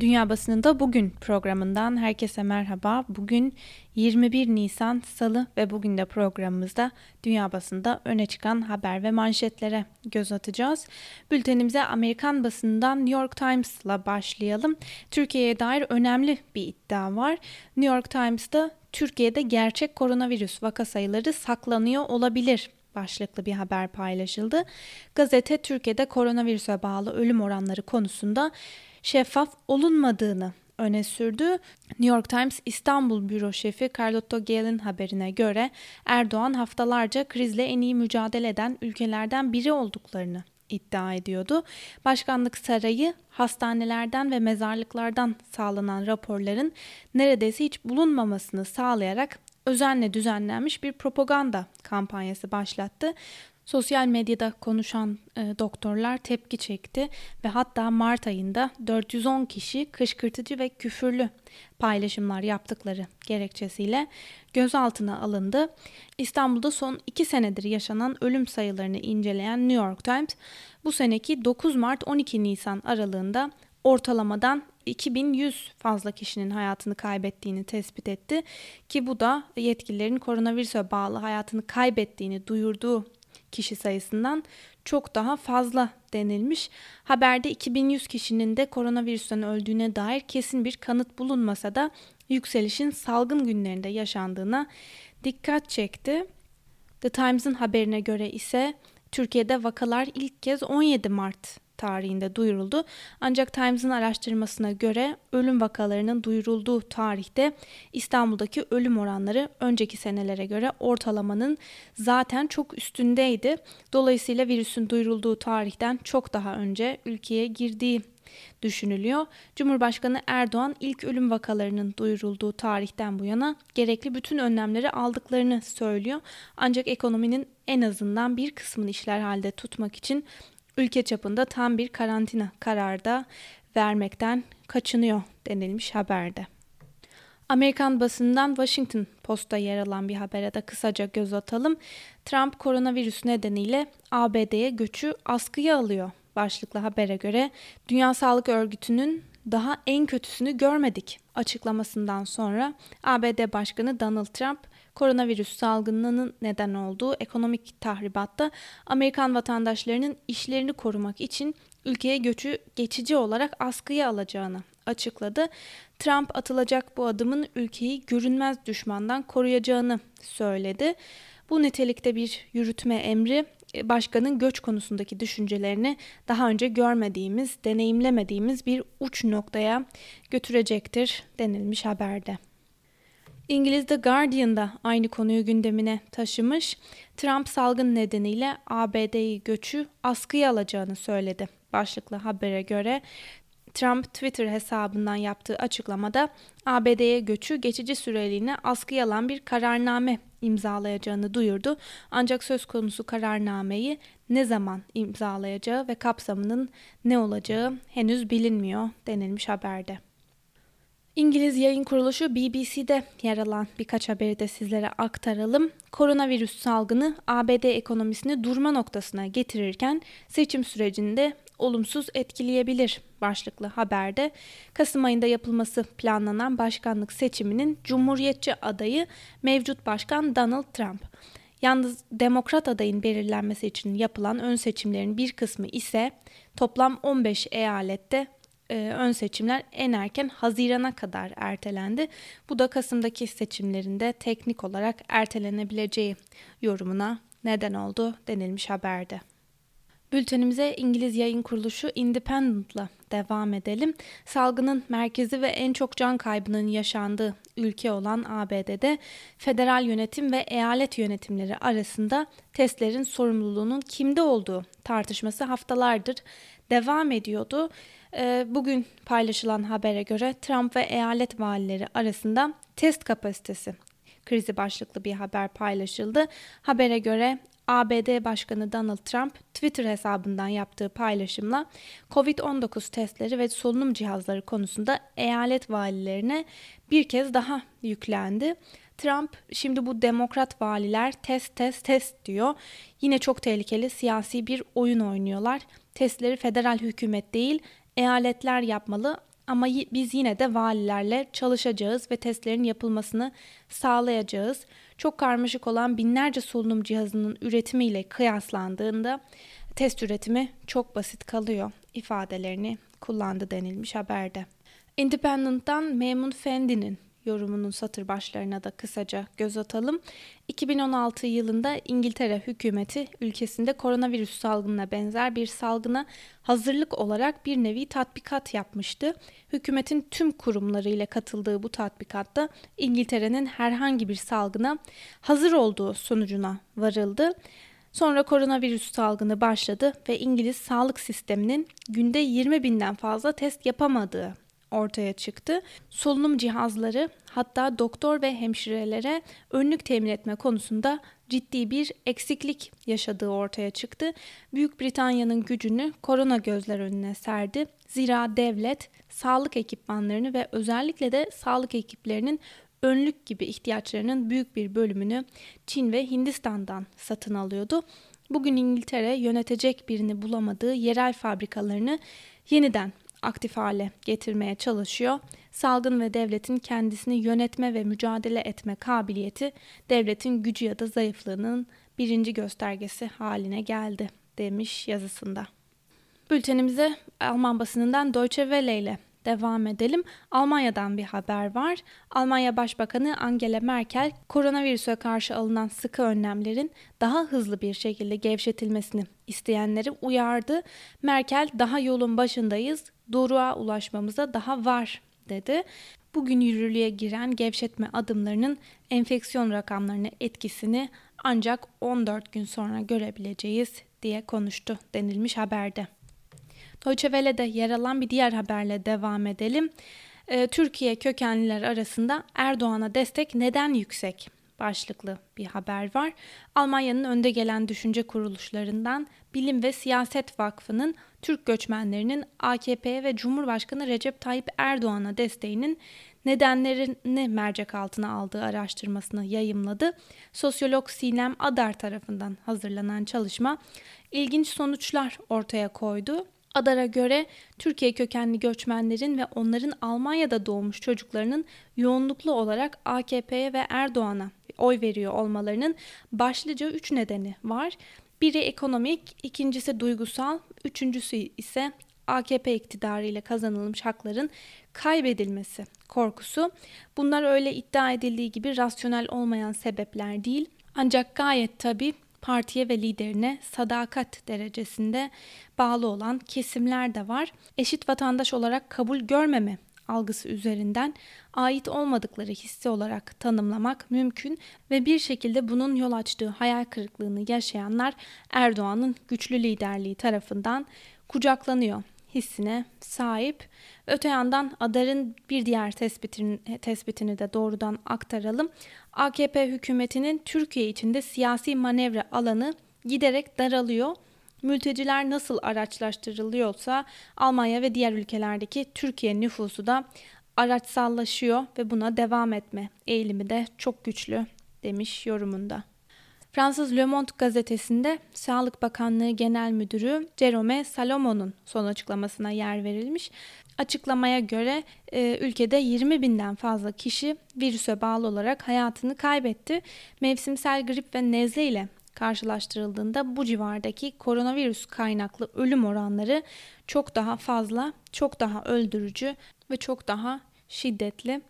Dünya Basınında Bugün programından herkese merhaba. Bugün 21 Nisan Salı ve bugün de programımızda Dünya Basında öne çıkan haber ve manşetlere göz atacağız. Bültenimize Amerikan basından New York Times'la başlayalım. Türkiye'ye dair önemli bir iddia var. New York Times'da Türkiye'de gerçek koronavirüs vaka sayıları saklanıyor olabilir başlıklı bir haber paylaşıldı. Gazete Türkiye'de koronavirüse bağlı ölüm oranları konusunda şeffaf olunmadığını öne sürdü. New York Times İstanbul Büro Şefi Carlotto Gale'in haberine göre Erdoğan haftalarca krizle en iyi mücadele eden ülkelerden biri olduklarını iddia ediyordu. Başkanlık sarayı hastanelerden ve mezarlıklardan sağlanan raporların neredeyse hiç bulunmamasını sağlayarak özenle düzenlenmiş bir propaganda kampanyası başlattı. Sosyal medyada konuşan e, doktorlar tepki çekti ve hatta Mart ayında 410 kişi kışkırtıcı ve küfürlü paylaşımlar yaptıkları gerekçesiyle gözaltına alındı. İstanbul'da son 2 senedir yaşanan ölüm sayılarını inceleyen New York Times bu seneki 9 Mart 12 Nisan aralığında ortalamadan 2100 fazla kişinin hayatını kaybettiğini tespit etti ki bu da yetkililerin koronavirüse bağlı hayatını kaybettiğini duyurduğu kişi sayısından çok daha fazla denilmiş. Haberde 2100 kişinin de koronavirüsten öldüğüne dair kesin bir kanıt bulunmasa da yükselişin salgın günlerinde yaşandığına dikkat çekti. The Times'ın haberine göre ise Türkiye'de vakalar ilk kez 17 Mart tarihinde duyuruldu. Ancak Times'ın araştırmasına göre ölüm vakalarının duyurulduğu tarihte İstanbul'daki ölüm oranları önceki senelere göre ortalamanın zaten çok üstündeydi. Dolayısıyla virüsün duyurulduğu tarihten çok daha önce ülkeye girdiği düşünülüyor. Cumhurbaşkanı Erdoğan ilk ölüm vakalarının duyurulduğu tarihten bu yana gerekli bütün önlemleri aldıklarını söylüyor. Ancak ekonominin en azından bir kısmını işler halde tutmak için ülke çapında tam bir karantina kararı da vermekten kaçınıyor denilmiş haberde. Amerikan basından Washington Post'ta yer alan bir habere de kısaca göz atalım. Trump koronavirüs nedeniyle ABD'ye göçü askıya alıyor başlıklı habere göre Dünya Sağlık Örgütü'nün daha en kötüsünü görmedik açıklamasından sonra ABD Başkanı Donald Trump koronavirüs salgınının neden olduğu ekonomik tahribatta Amerikan vatandaşlarının işlerini korumak için ülkeye göçü geçici olarak askıya alacağını açıkladı. Trump atılacak bu adımın ülkeyi görünmez düşmandan koruyacağını söyledi. Bu nitelikte bir yürütme emri e, başkanın göç konusundaki düşüncelerini daha önce görmediğimiz, deneyimlemediğimiz bir uç noktaya götürecektir denilmiş haberde. İngiliz The Guardian'da aynı konuyu gündemine taşımış. Trump salgın nedeniyle ABD'yi göçü askıya alacağını söyledi. Başlıklı habere göre Trump Twitter hesabından yaptığı açıklamada ABD'ye göçü geçici süreliğine askıya alan bir kararname imzalayacağını duyurdu. Ancak söz konusu kararnameyi ne zaman imzalayacağı ve kapsamının ne olacağı henüz bilinmiyor denilmiş haberde. İngiliz yayın kuruluşu BBC'de yer alan birkaç haberi de sizlere aktaralım. Koronavirüs salgını ABD ekonomisini durma noktasına getirirken seçim sürecinde olumsuz etkileyebilir başlıklı haberde Kasım ayında yapılması planlanan başkanlık seçiminin Cumhuriyetçi adayı mevcut başkan Donald Trump. Yalnız demokrat adayın belirlenmesi için yapılan ön seçimlerin bir kısmı ise toplam 15 eyalette e, ön seçimler en erken Haziran'a kadar ertelendi. Bu da Kasım'daki seçimlerinde teknik olarak ertelenebileceği yorumuna neden oldu denilmiş haberde. Bültenimize İngiliz yayın kuruluşu Independent'la devam edelim. Salgının merkezi ve en çok can kaybının yaşandığı ülke olan ABD'de federal yönetim ve eyalet yönetimleri arasında testlerin sorumluluğunun kimde olduğu tartışması haftalardır devam ediyordu. Ee, bugün paylaşılan habere göre Trump ve eyalet valileri arasında test kapasitesi krizi başlıklı bir haber paylaşıldı. Habere göre ABD Başkanı Donald Trump Twitter hesabından yaptığı paylaşımla COVID-19 testleri ve solunum cihazları konusunda eyalet valilerine bir kez daha yüklendi. Trump şimdi bu demokrat valiler test test test diyor. Yine çok tehlikeli siyasi bir oyun oynuyorlar. Testleri federal hükümet değil eyaletler yapmalı Ama biz yine de valilerle çalışacağız ve testlerin yapılmasını sağlayacağız. Çok karmaşık olan binlerce solunum cihazının üretimiyle kıyaslandığında test üretimi çok basit kalıyor ifadelerini kullandı denilmiş haberde. Independent'tan Memun Fendi'nin yorumunun satır başlarına da kısaca göz atalım. 2016 yılında İngiltere hükümeti ülkesinde koronavirüs salgınına benzer bir salgına hazırlık olarak bir nevi tatbikat yapmıştı. Hükümetin tüm kurumları ile katıldığı bu tatbikatta İngiltere'nin herhangi bir salgına hazır olduğu sonucuna varıldı. Sonra koronavirüs salgını başladı ve İngiliz sağlık sisteminin günde 20 binden fazla test yapamadığı ortaya çıktı. Solunum cihazları hatta doktor ve hemşirelere önlük temin etme konusunda ciddi bir eksiklik yaşadığı ortaya çıktı. Büyük Britanya'nın gücünü korona gözler önüne serdi. Zira devlet sağlık ekipmanlarını ve özellikle de sağlık ekiplerinin önlük gibi ihtiyaçlarının büyük bir bölümünü Çin ve Hindistan'dan satın alıyordu. Bugün İngiltere yönetecek birini bulamadığı yerel fabrikalarını yeniden aktif hale getirmeye çalışıyor. Salgın ve devletin kendisini yönetme ve mücadele etme kabiliyeti devletin gücü ya da zayıflığının birinci göstergesi haline geldi demiş yazısında. Bültenimize Alman basınından Deutsche Welle ile devam edelim. Almanya'dan bir haber var. Almanya Başbakanı Angela Merkel koronavirüse karşı alınan sıkı önlemlerin daha hızlı bir şekilde gevşetilmesini isteyenleri uyardı. Merkel daha yolun başındayız, doruğa ulaşmamıza daha var dedi. Bugün yürürlüğe giren gevşetme adımlarının enfeksiyon rakamlarına etkisini ancak 14 gün sonra görebileceğiz diye konuştu denilmiş haberde. Deutsche Welle'de yer alan bir diğer haberle devam edelim. Ee, Türkiye kökenliler arasında Erdoğan'a destek neden yüksek? Başlıklı bir haber var. Almanya'nın önde gelen düşünce kuruluşlarından Bilim ve Siyaset Vakfı'nın Türk göçmenlerinin AKP'ye ve Cumhurbaşkanı Recep Tayyip Erdoğan'a desteğinin nedenlerini mercek altına aldığı araştırmasını yayımladı. Sosyolog Sinem Adar tarafından hazırlanan çalışma ilginç sonuçlar ortaya koydu. Adar'a göre Türkiye kökenli göçmenlerin ve onların Almanya'da doğmuş çocuklarının yoğunluklu olarak AKP'ye ve Erdoğan'a oy veriyor olmalarının başlıca üç nedeni var. Biri ekonomik, ikincisi duygusal, üçüncüsü ise AKP iktidarı ile kazanılmış hakların kaybedilmesi korkusu. Bunlar öyle iddia edildiği gibi rasyonel olmayan sebepler değil. Ancak gayet tabii partiye ve liderine sadakat derecesinde bağlı olan kesimler de var. Eşit vatandaş olarak kabul görmeme algısı üzerinden ait olmadıkları hissi olarak tanımlamak mümkün ve bir şekilde bunun yol açtığı hayal kırıklığını yaşayanlar Erdoğan'ın güçlü liderliği tarafından kucaklanıyor hissine sahip. Öte yandan Adar'ın bir diğer tespitini, tespitini de doğrudan aktaralım. AKP hükümetinin Türkiye içinde siyasi manevra alanı giderek daralıyor. Mülteciler nasıl araçlaştırılıyorsa Almanya ve diğer ülkelerdeki Türkiye nüfusu da araçsallaşıyor ve buna devam etme eğilimi de çok güçlü demiş yorumunda. Fransız Le Monde gazetesinde Sağlık Bakanlığı Genel Müdürü Jerome Salomon'un son açıklamasına yer verilmiş. Açıklamaya göre e, ülkede 20 binden fazla kişi virüse bağlı olarak hayatını kaybetti. Mevsimsel grip ve nezle ile karşılaştırıldığında bu civardaki koronavirüs kaynaklı ölüm oranları çok daha fazla, çok daha öldürücü ve çok daha şiddetli.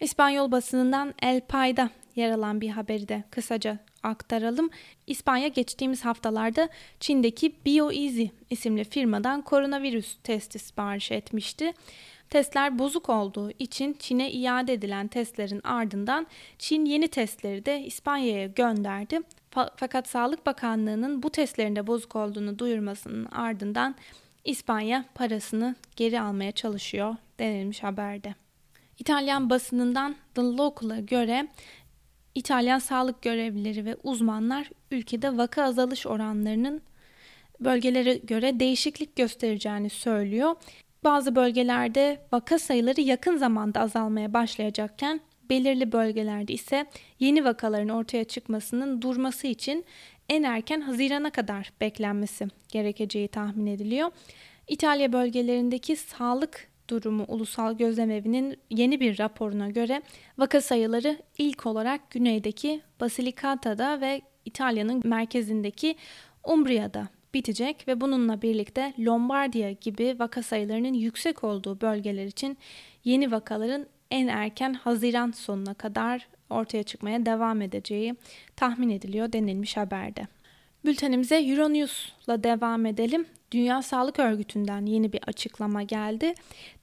İspanyol basınından El Pay'da yer alan bir haberi de kısaca aktaralım. İspanya geçtiğimiz haftalarda Çin'deki BioEasy isimli firmadan koronavirüs testi sipariş etmişti. Testler bozuk olduğu için Çin'e iade edilen testlerin ardından Çin yeni testleri de İspanya'ya gönderdi. Fakat Sağlık Bakanlığı'nın bu testlerinde bozuk olduğunu duyurmasının ardından İspanya parasını geri almaya çalışıyor denilmiş haberde. İtalyan basınından The Local'a göre İtalyan sağlık görevlileri ve uzmanlar ülkede vaka azalış oranlarının bölgelere göre değişiklik göstereceğini söylüyor. Bazı bölgelerde vaka sayıları yakın zamanda azalmaya başlayacakken belirli bölgelerde ise yeni vakaların ortaya çıkmasının durması için en erken Haziran'a kadar beklenmesi gerekeceği tahmin ediliyor. İtalya bölgelerindeki sağlık Durumu Ulusal Gözlemevi'nin yeni bir raporuna göre vaka sayıları ilk olarak güneydeki Basilicata'da ve İtalya'nın merkezindeki Umbria'da bitecek ve bununla birlikte Lombardiya gibi vaka sayılarının yüksek olduğu bölgeler için yeni vakaların en erken Haziran sonuna kadar ortaya çıkmaya devam edeceği tahmin ediliyor denilmiş haberde. Bültenimize Euronews'la devam edelim. Dünya Sağlık Örgütü'nden yeni bir açıklama geldi.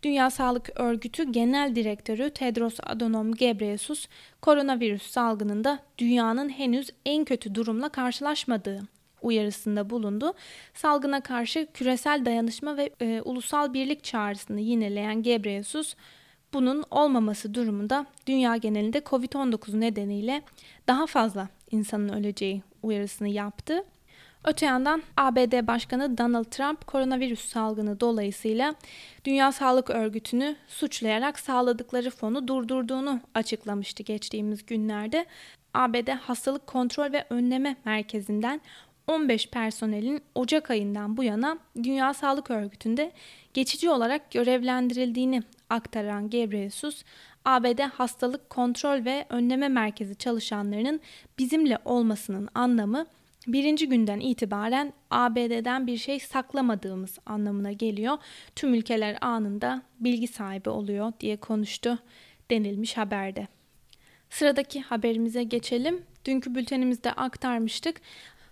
Dünya Sağlık Örgütü Genel Direktörü Tedros Adhanom Ghebreyesus, koronavirüs salgınında dünyanın henüz en kötü durumla karşılaşmadığı uyarısında bulundu. Salgına karşı küresel dayanışma ve e, ulusal birlik çağrısını yineleyen Gebreyesus, bunun olmaması durumunda dünya genelinde COVID-19 nedeniyle daha fazla insanın öleceği uyarısını yaptı. Öte yandan ABD Başkanı Donald Trump koronavirüs salgını dolayısıyla Dünya Sağlık Örgütü'nü suçlayarak sağladıkları fonu durdurduğunu açıklamıştı geçtiğimiz günlerde. ABD Hastalık Kontrol ve Önleme Merkezi'nden 15 personelin Ocak ayından bu yana Dünya Sağlık Örgütü'nde geçici olarak görevlendirildiğini aktaran Gebreyesus, ABD Hastalık Kontrol ve Önleme Merkezi çalışanlarının bizimle olmasının anlamı birinci günden itibaren ABD'den bir şey saklamadığımız anlamına geliyor. Tüm ülkeler anında bilgi sahibi oluyor diye konuştu denilmiş haberde. Sıradaki haberimize geçelim. Dünkü bültenimizde aktarmıştık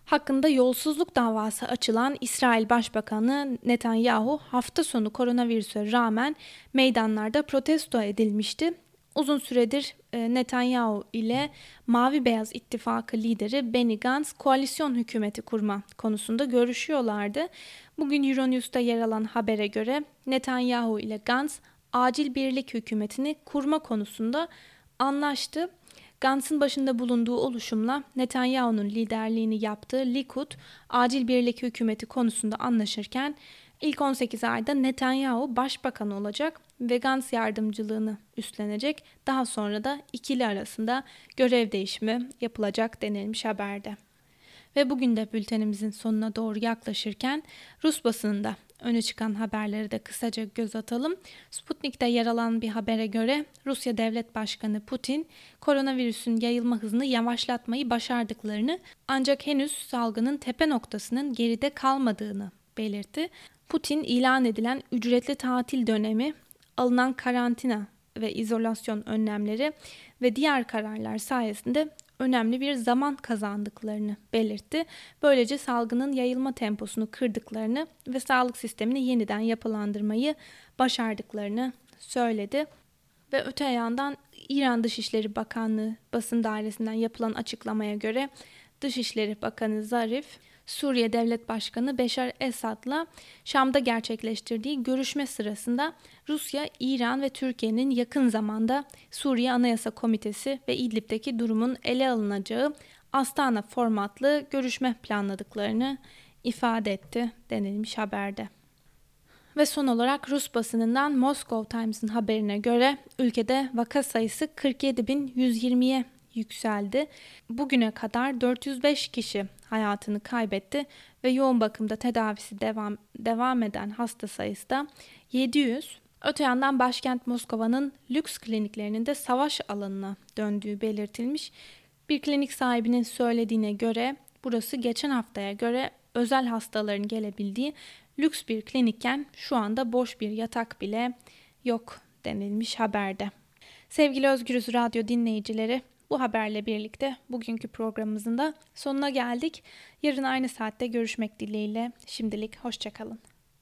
hakkında yolsuzluk davası açılan İsrail Başbakanı Netanyahu hafta sonu koronavirüse rağmen meydanlarda protesto edilmişti. Uzun süredir e, Netanyahu ile Mavi Beyaz İttifakı lideri Benny Gantz koalisyon hükümeti kurma konusunda görüşüyorlardı. Bugün Euronews'ta yer alan habere göre Netanyahu ile Gantz acil birlik hükümetini kurma konusunda anlaştı. Gantz'ın başında bulunduğu oluşumla Netanyahu'nun liderliğini yaptığı Likud acil birlik hükümeti konusunda anlaşırken ilk 18 ayda Netanyahu başbakan olacak ve Gantz yardımcılığını üstlenecek. Daha sonra da ikili arasında görev değişimi yapılacak denilmiş haberde. Ve bugün de bültenimizin sonuna doğru yaklaşırken Rus basınında öne çıkan haberleri de kısaca göz atalım. Sputnik'te yer alan bir habere göre Rusya Devlet Başkanı Putin koronavirüsün yayılma hızını yavaşlatmayı başardıklarını ancak henüz salgının tepe noktasının geride kalmadığını belirtti. Putin ilan edilen ücretli tatil dönemi, alınan karantina ve izolasyon önlemleri ve diğer kararlar sayesinde önemli bir zaman kazandıklarını belirtti. Böylece salgının yayılma temposunu kırdıklarını ve sağlık sistemini yeniden yapılandırmayı başardıklarını söyledi. Ve öte yandan İran Dışişleri Bakanlığı basın dairesinden yapılan açıklamaya göre Dışişleri Bakanı Zarif Suriye Devlet Başkanı Beşar Esad'la Şam'da gerçekleştirdiği görüşme sırasında Rusya, İran ve Türkiye'nin yakın zamanda Suriye Anayasa Komitesi ve İdlib'deki durumun ele alınacağı Astana formatlı görüşme planladıklarını ifade etti denilmiş haberde. Ve son olarak Rus basınından Moscow Times'ın haberine göre ülkede vaka sayısı 47.120'ye yükseldi. Bugüne kadar 405 kişi hayatını kaybetti ve yoğun bakımda tedavisi devam, devam eden hasta sayısı da 700. Öte yandan başkent Moskova'nın lüks kliniklerinin de savaş alanına döndüğü belirtilmiş. Bir klinik sahibinin söylediğine göre burası geçen haftaya göre özel hastaların gelebildiği lüks bir klinikken şu anda boş bir yatak bile yok denilmiş haberde. Sevgili Özgürüz Radyo dinleyicileri bu haberle birlikte bugünkü programımızın da sonuna geldik. Yarın aynı saatte görüşmek dileğiyle. Şimdilik hoşçakalın.